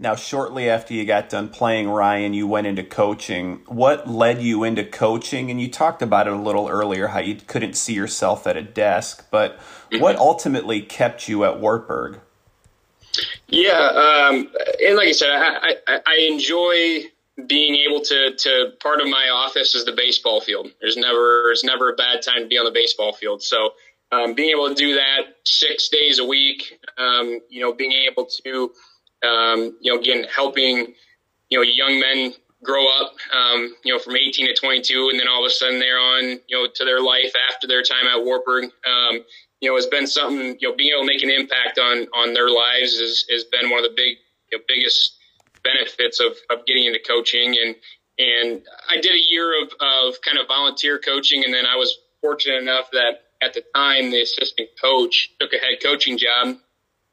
Now, shortly after you got done playing Ryan, you went into coaching. What led you into coaching? And you talked about it a little earlier, how you couldn't see yourself at a desk. But mm-hmm. what ultimately kept you at Wartburg? Yeah, um, and like I said, I, I, I, enjoy being able to to part of my office is the baseball field. There's never there's never a bad time to be on the baseball field. So um, being able to do that six days a week, um, you know, being able to um, you know, again, helping, you know, young men grow up, um, you know, from 18 to 22, and then all of a sudden they're on, you know, to their life after their time at Wartburg. You know, has been something, you know, being able to make an impact on, on their lives is, has been one of the big, you know, biggest benefits of, of getting into coaching. And, and I did a year of, of kind of volunteer coaching. And then I was fortunate enough that at the time, the assistant coach took a head coaching job,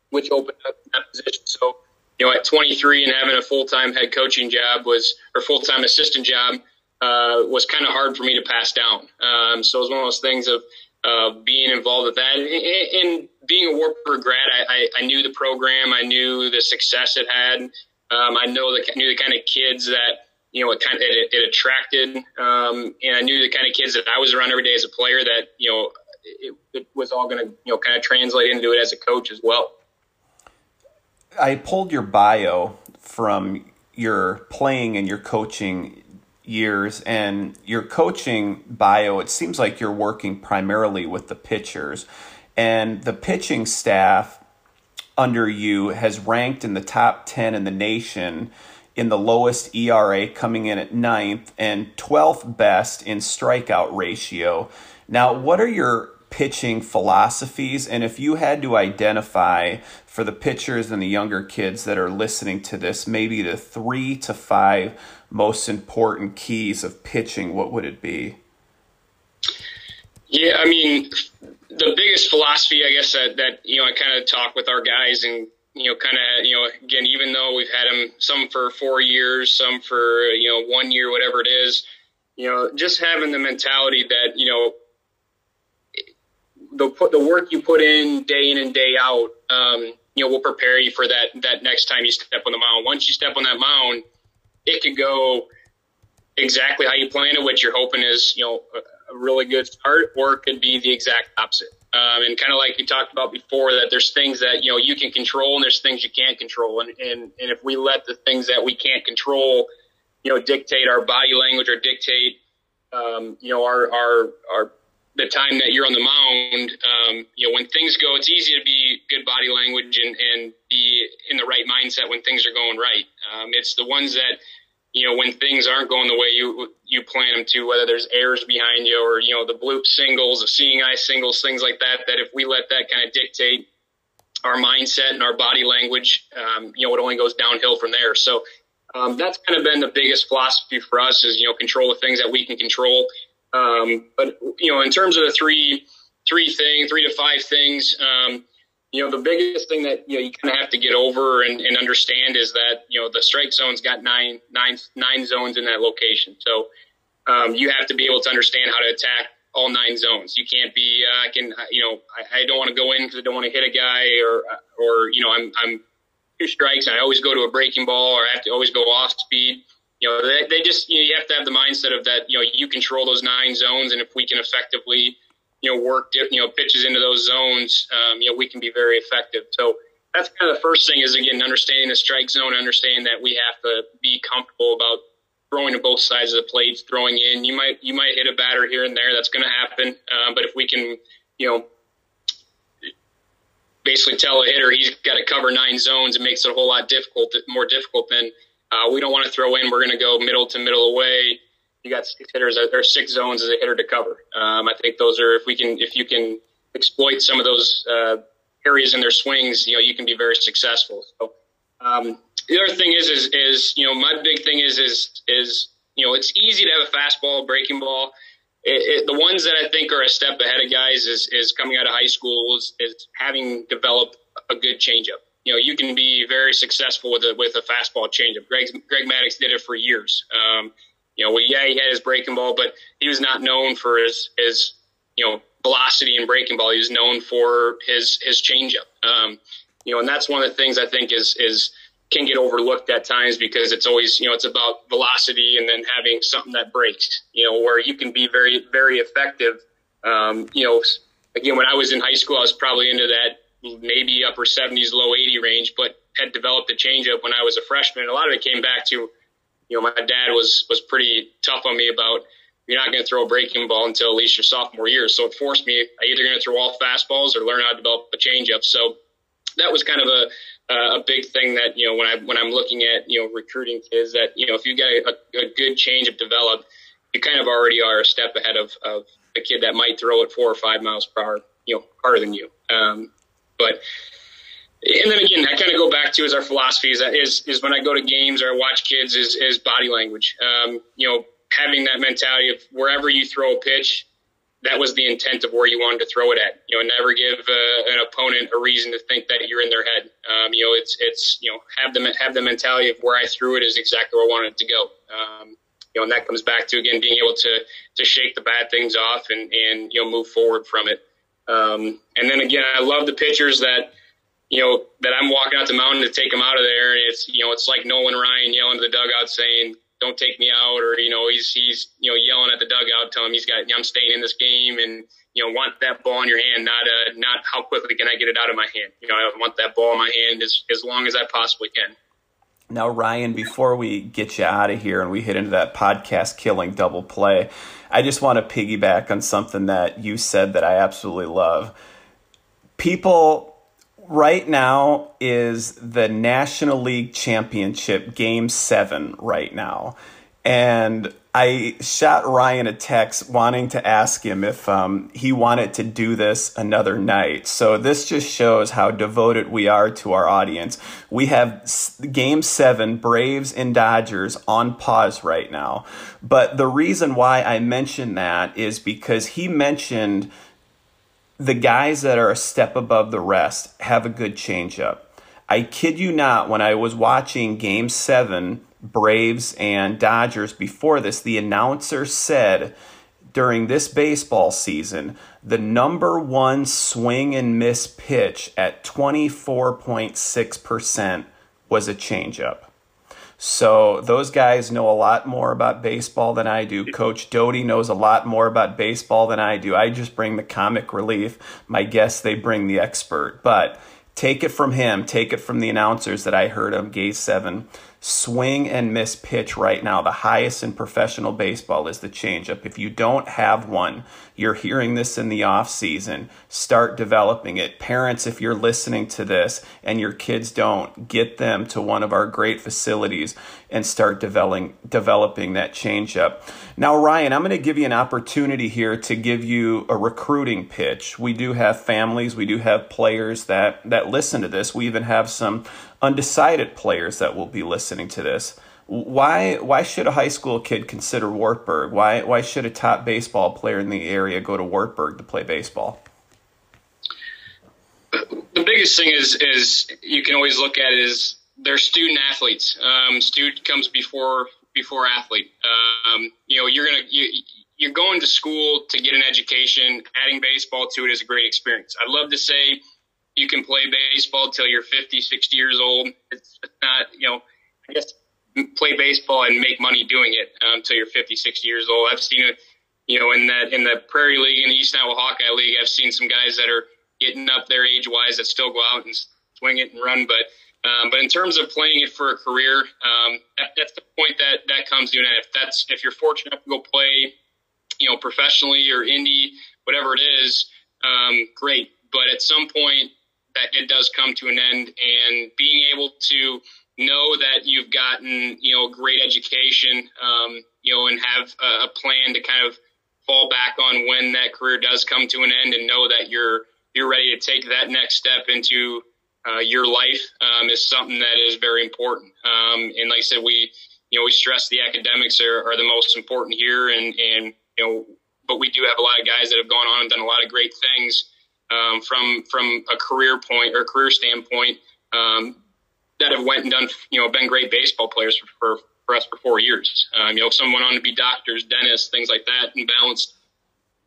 which opened up that position. So you know, at 23 and having a full time head coaching job was, or full time assistant job, uh, was kind of hard for me to pass down. Um, so it was one of those things of uh, being involved with that. And, and being a Wartburg grad, I, I, I, knew the program, I knew the success it had. Um, I know the, knew the kind of kids that you know it kind of it, it attracted, um, and I knew the kind of kids that I was around every day as a player. That you know it, it was all going to you know kind of translate into it as a coach as well. I pulled your bio from your playing and your coaching years and your coaching bio it seems like you're working primarily with the pitchers and the pitching staff under you has ranked in the top 10 in the nation in the lowest ERA coming in at ninth and 12th best in strikeout ratio. Now, what are your pitching philosophies? And if you had to identify for the pitchers and the younger kids that are listening to this, maybe the three to five most important keys of pitching, what would it be? Yeah, I mean, the biggest philosophy, I guess, that, that you know, I kind of talk with our guys and you know, kind of, you know, again, even though we've had them some for four years, some for, you know, one year, whatever it is, you know, just having the mentality that, you know, the the work you put in day in and day out, um, you know, will prepare you for that that next time you step on the mound. Once you step on that mound, it could go exactly how you plan it. What you're hoping is, you know, a, a really good start, or it could be the exact opposite. Um, and kind of like you talked about before, that there's things that you know you can control and there's things you can't control, and and and if we let the things that we can't control, you know, dictate our body language or dictate, um, you know, our our our the time that you're on the mound, um, you know, when things go, it's easy to be good body language and, and be in the right mindset when things are going right. Um, it's the ones that, you know, when things aren't going the way you you plan them to, whether there's errors behind you or you know the bloop singles, the seeing eye singles, things like that. That if we let that kind of dictate our mindset and our body language, um, you know, it only goes downhill from there. So um, that's kind of been the biggest philosophy for us is you know control the things that we can control um, but you know, in terms of the three three things, three to five things, um, you know, the biggest thing that you know you kind of have to get over and, and, understand is that you know the strike zone's got nine nine nine zones in that location. So um, you have to be able to understand how to attack all nine zones. You can't be uh, I can you know I, I don't want to go in because I don't want to hit a guy or or you know I'm I'm two strikes. I always go to a breaking ball or I have to always go off speed you know, they, they just, you know, you have to have the mindset of that, you know, you control those nine zones. And if we can effectively, you know, work, you know, pitches into those zones, um, you know, we can be very effective. So that's kind of the first thing is, again, understanding the strike zone, understanding that we have to be comfortable about throwing to both sides of the plates, throwing in. You might, you might hit a batter here and there. That's going to happen. Uh, but if we can, you know, basically tell a hitter he's got to cover nine zones, it makes it a whole lot difficult, more difficult than – uh, we don't want to throw in. We're going to go middle to middle away. You got six hitters or six zones as a hitter to cover. Um, I think those are if we can if you can exploit some of those uh, areas in their swings, you know, you can be very successful. So um, the other thing is is is you know my big thing is is is you know it's easy to have a fastball, breaking ball. It, it, the ones that I think are a step ahead of guys is is coming out of high school is, is having developed a good changeup you know, you can be very successful with a with a fastball changeup. Greg Greg Maddux did it for years. Um, you know, well, yeah, he had his breaking ball, but he was not known for his his you know velocity and breaking ball. He was known for his his changeup. Um, you know, and that's one of the things I think is is can get overlooked at times because it's always you know it's about velocity and then having something that breaks. You know, where you can be very very effective. Um, you know, again, when I was in high school, I was probably into that maybe upper 70s, low 80 range, but had developed a changeup when I was a freshman. A lot of it came back to, you know, my dad was was pretty tough on me about you're not going to throw a breaking ball until at least your sophomore year. So it forced me I either going to throw all fastballs or learn how to develop a changeup. So that was kind of a a big thing that you know when I when I'm looking at you know recruiting kids that you know if you get a, a good changeup developed, you kind of already are a step ahead of, of a kid that might throw it four or five miles per hour, you know, harder than you. Um, but and then again, I kind of go back to is our philosophy is that is is when I go to games or I watch kids is is body language. Um, you know, having that mentality of wherever you throw a pitch, that was the intent of where you wanted to throw it at. You know, never give uh, an opponent a reason to think that you're in their head. Um, you know, it's it's you know have the have the mentality of where I threw it is exactly where I wanted it to go. Um, you know, and that comes back to again being able to to shake the bad things off and and you know move forward from it. Um, and then again, I love the pitchers that, you know, that I'm walking out the mountain to take him out of there. And it's, you know, it's like Nolan Ryan yelling to the dugout saying, don't take me out. Or, you know, he's, he's, you know, yelling at the dugout, telling him he's got, I'm staying in this game and, you know, want that ball in your hand, not, uh, not how quickly can I get it out of my hand. You know, I want that ball in my hand as, as long as I possibly can. Now, Ryan, before we get you out of here and we hit into that podcast killing double play, I just want to piggyback on something that you said that I absolutely love. People, right now is the National League Championship game seven right now. And I shot Ryan a text wanting to ask him if um, he wanted to do this another night. So this just shows how devoted we are to our audience. We have game seven, Braves and Dodgers, on pause right now. But the reason why I mentioned that is because he mentioned the guys that are a step above the rest have a good changeup. I kid you not, when I was watching game seven, Braves and Dodgers before this, the announcer said during this baseball season, the number one swing and miss pitch at 24.6% was a changeup. So those guys know a lot more about baseball than I do. Coach Doty knows a lot more about baseball than I do. I just bring the comic relief. My guests, they bring the expert. But take it from him, take it from the announcers that I heard of Gay 7 swing and miss pitch right now. The highest in professional baseball is the changeup. If you don't have one, you're hearing this in the off season. Start developing it. Parents, if you're listening to this and your kids don't, get them to one of our great facilities and start developing developing that changeup. Now, Ryan, I'm going to give you an opportunity here to give you a recruiting pitch. We do have families, we do have players that that listen to this. We even have some undecided players that will be listening to this. Why why should a high school kid consider Wartburg? Why why should a top baseball player in the area go to Wartburg to play baseball? The biggest thing is is you can always look at is they're student athletes. Um, student comes before before athlete. Um, you know, you're gonna you, you're going to school to get an education. Adding baseball to it is a great experience. I'd love to say you can play baseball till you're 50, 60 years old. It's not, you know, I guess play baseball and make money doing it until um, you're 50, 60 years old. I've seen it, you know, in that in the Prairie League and the East Iowa Hawkeye League. I've seen some guys that are getting up there age wise that still go out and swing it and run. But um, but in terms of playing it for a career, um, that, that's the point that that comes to. And if that's if you're fortunate enough to go play, you know, professionally or indie, whatever it is, um, great. But at some point, that it does come to an end and being able to know that you've gotten you know great education um, you know and have a, a, plan to kind of fall back on when that career does come to an end and know that you're you're ready to take that next step into uh, your life um, is something that is very important. Um, and like I said we you know we stress the academics are, are the most important here and and you know but we do have a lot of guys that have gone on and done a lot of great things um, from from a career point or career standpoint um, that have went and done you know been great baseball players for for, for us for four years. Um, you know, some went on to be doctors, dentists, things like that, and balanced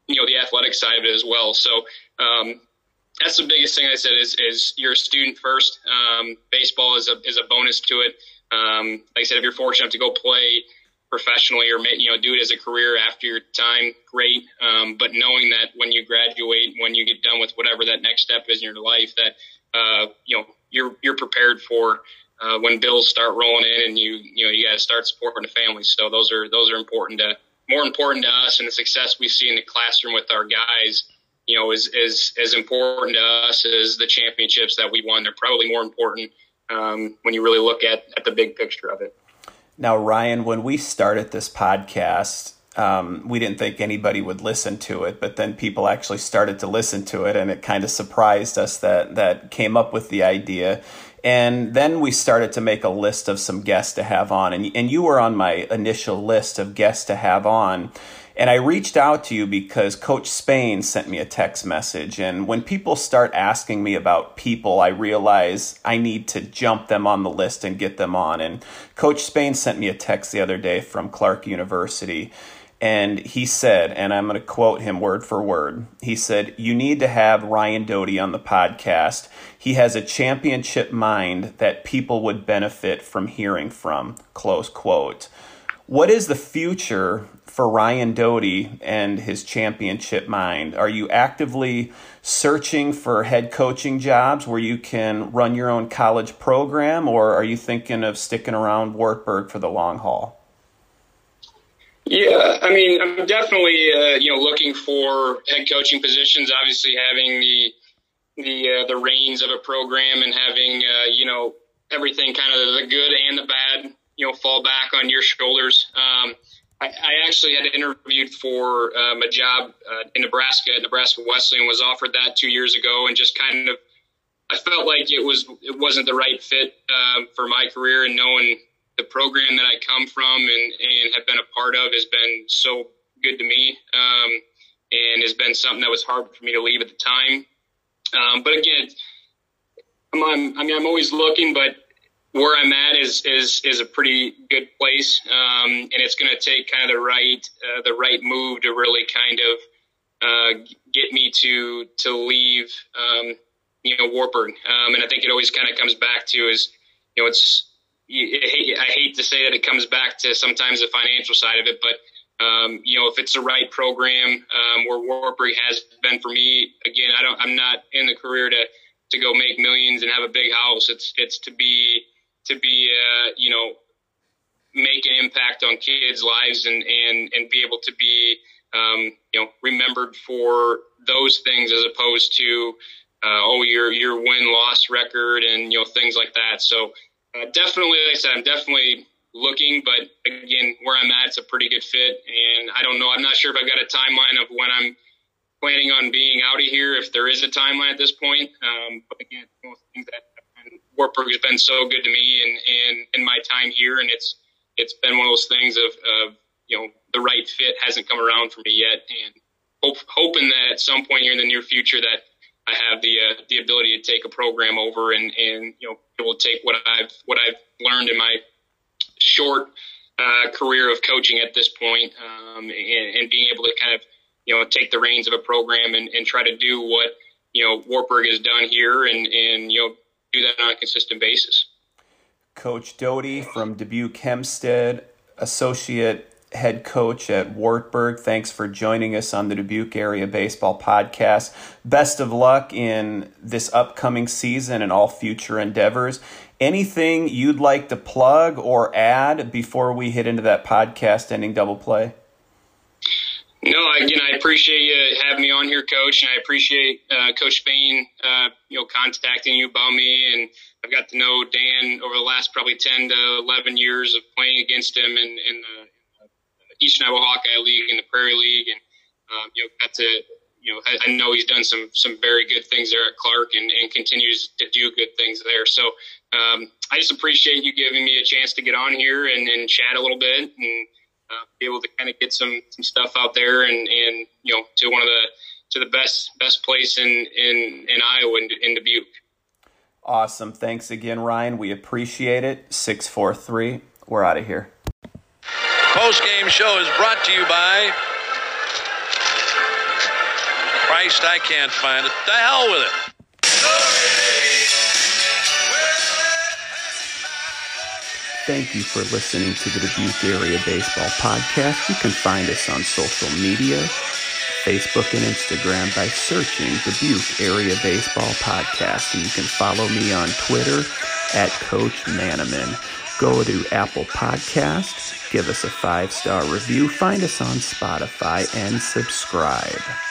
you know the athletic side of it as well. So um, that's the biggest thing I said is is you're a student first. Um, baseball is a is a bonus to it. Um, like I said, if you're fortunate enough to go play professionally or you know do it as a career after your time great. Um, but knowing that when you graduate when you get done with whatever that next step is in your life that uh, you know you're you're prepared for uh, when bills start rolling in and you you know you got to start supporting the family. So those are those are important to more important to us and the success we see in the classroom with our guys you know is is as important to us as the championships that we won. They're probably more important um, when you really look at at the big picture of it now, Ryan, when we started this podcast, um, we didn't think anybody would listen to it, but then people actually started to listen to it, and it kind of surprised us that that came up with the idea. And then we started to make a list of some guests to have on, and and you were on my initial list of guests to have on. And I reached out to you because Coach Spain sent me a text message. And when people start asking me about people, I realize I need to jump them on the list and get them on. And Coach Spain sent me a text the other day from Clarke University. And he said, and I'm going to quote him word for word. He said, You need to have Ryan Doty on the podcast. He has a championship mind that people would benefit from hearing from. Close quote. What is the future for Ryan Doty and his championship mind? Are you actively searching for head coaching jobs where you can run your own college program, or are you thinking of sticking around Wartburg for the long haul? Yeah, I mean, I'm definitely uh, you know looking for head coaching positions. Obviously, having the the uh, the reins of a program and having uh, you know everything kind of the good and the bad you know fall back on your shoulders. Um, I, actually had interviewed for um, a job uh, in Nebraska. At Nebraska Wesleyan was offered that two years ago, and just kind of I felt like it was it wasn't the right fit uh, for my career, and knowing the program that I come from and, and have been a part of has been so good to me, um, and has been something that was hard for me to leave at the time. Um, but again, I'm, I'm, I mean, I'm always looking, but where I'm at is is is a pretty good place, um, and it's going to take kind of the right uh, the right move to really kind of uh, get me to to leave, um, you know, Wartburg. Um, and I think it always kind of comes back to is you know it's I hate to say that it comes back to sometimes the financial side of it, but um, you know, if it's the right program, um, where Wartburg has been for me, again, I don't, I'm not in the career to, to go make millions and have a big house. It's, it's to be, to be, uh, you know, make an impact on kids' lives and, and, and be able to be, um, you know, remembered for those things as opposed to, uh, oh, your, your win loss record and, you know, things like that. So, uh, definitely, like I said, I'm definitely looking, but again, where I'm at, it's a pretty good fit. And I don't know, I'm not sure if I've got a timeline of when I'm planning on being out of here, if there is a timeline at this point. Um, but again, things that Wartburg has been so good to me and in, in, in my time here, and it's it's been one of those things of, of you know the right fit hasn't come around for me yet, and hope, hoping that at some point here in the near future that I have the uh, the ability to take a program over and and you know able to take what I've what I've learned in my short uh, career of coaching at this point, um, and, and, being able to kind of you know take the reins of a program and, and try to do what you know Wartburg has done here, and and you know do that on a consistent basis. Coach Doty from Dubuque Hempstead, associate head coach at Wartburg. Thanks for joining us on the Dubuque Area Baseball Podcast. Best of luck in this upcoming season and all future endeavors. Anything you'd like to plug or add before we hit into that podcast ending double play? No, again, I appreciate you having me on here, Coach, and I appreciate uh, Coach Spain, uh, you know, contacting you about me, and I've got to know Dan over the last probably ten to eleven years of playing against him in, in the Eastern Iowa Hawkeye League and the Prairie League, and um, you know got to you know I, I, know he's done some some very good things there at Clarke and, and continues to do good things there. So um, I just appreciate you giving me a chance to get on here and, and chat a little bit. And uh, be able to kind of get some some stuff out there and and you know to one of the to the best best place in in in Iowa in, in Dubuque. Awesome. Thanks again, Ryan. We appreciate it. 643. We're out of here post-game show is brought to you by Christ, I can't find it. The hell with it. Thank you for listening to the Dubuque Area Baseball Podcast. You can find us on social media, Facebook and Instagram by searching Dubuque Area Baseball Podcast. And you can follow me on Twitter at Coach Manaman. Go to Apple Podcasts, give us a five star review, find us on Spotify, and subscribe.